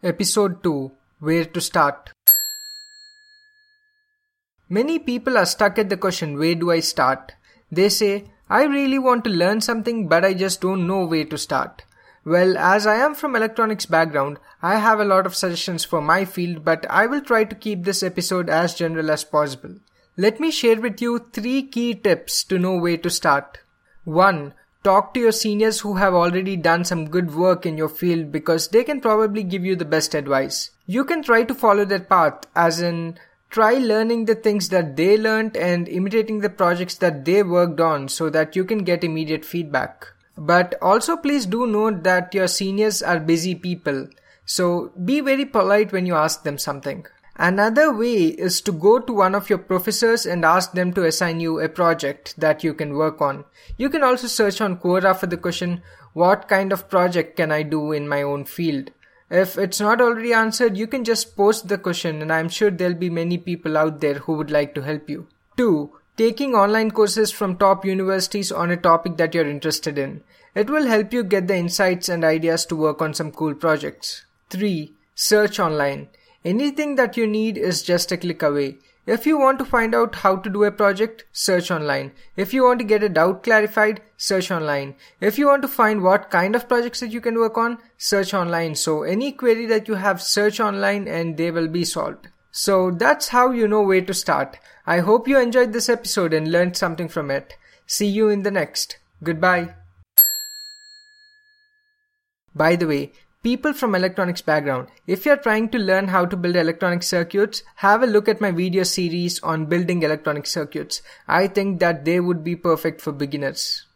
Episode 2 Where to Start Many people are stuck at the question where do I start? They say, I really want to learn something but I just don't know where to start. Well, as I am from electronics background, I have a lot of suggestions for my field but I will try to keep this episode as general as possible. Let me share with you 3 key tips to know where to start. 1. Talk to your seniors who have already done some good work in your field because they can probably give you the best advice. You can try to follow that path, as in, try learning the things that they learned and imitating the projects that they worked on so that you can get immediate feedback. But also please do note that your seniors are busy people, so be very polite when you ask them something. Another way is to go to one of your professors and ask them to assign you a project that you can work on. You can also search on Quora for the question, what kind of project can I do in my own field? If it's not already answered, you can just post the question and I'm sure there'll be many people out there who would like to help you. 2. Taking online courses from top universities on a topic that you're interested in. It will help you get the insights and ideas to work on some cool projects. 3. Search online. Anything that you need is just a click away. If you want to find out how to do a project, search online. If you want to get a doubt clarified, search online. If you want to find what kind of projects that you can work on, search online. So any query that you have, search online and they will be solved. So that's how you know where to start. I hope you enjoyed this episode and learned something from it. See you in the next. Goodbye. By the way, people from electronics background, if you're trying to learn how to build electronic circuits, have a look at my video series on building electronic circuits. I think that they would be perfect for beginners.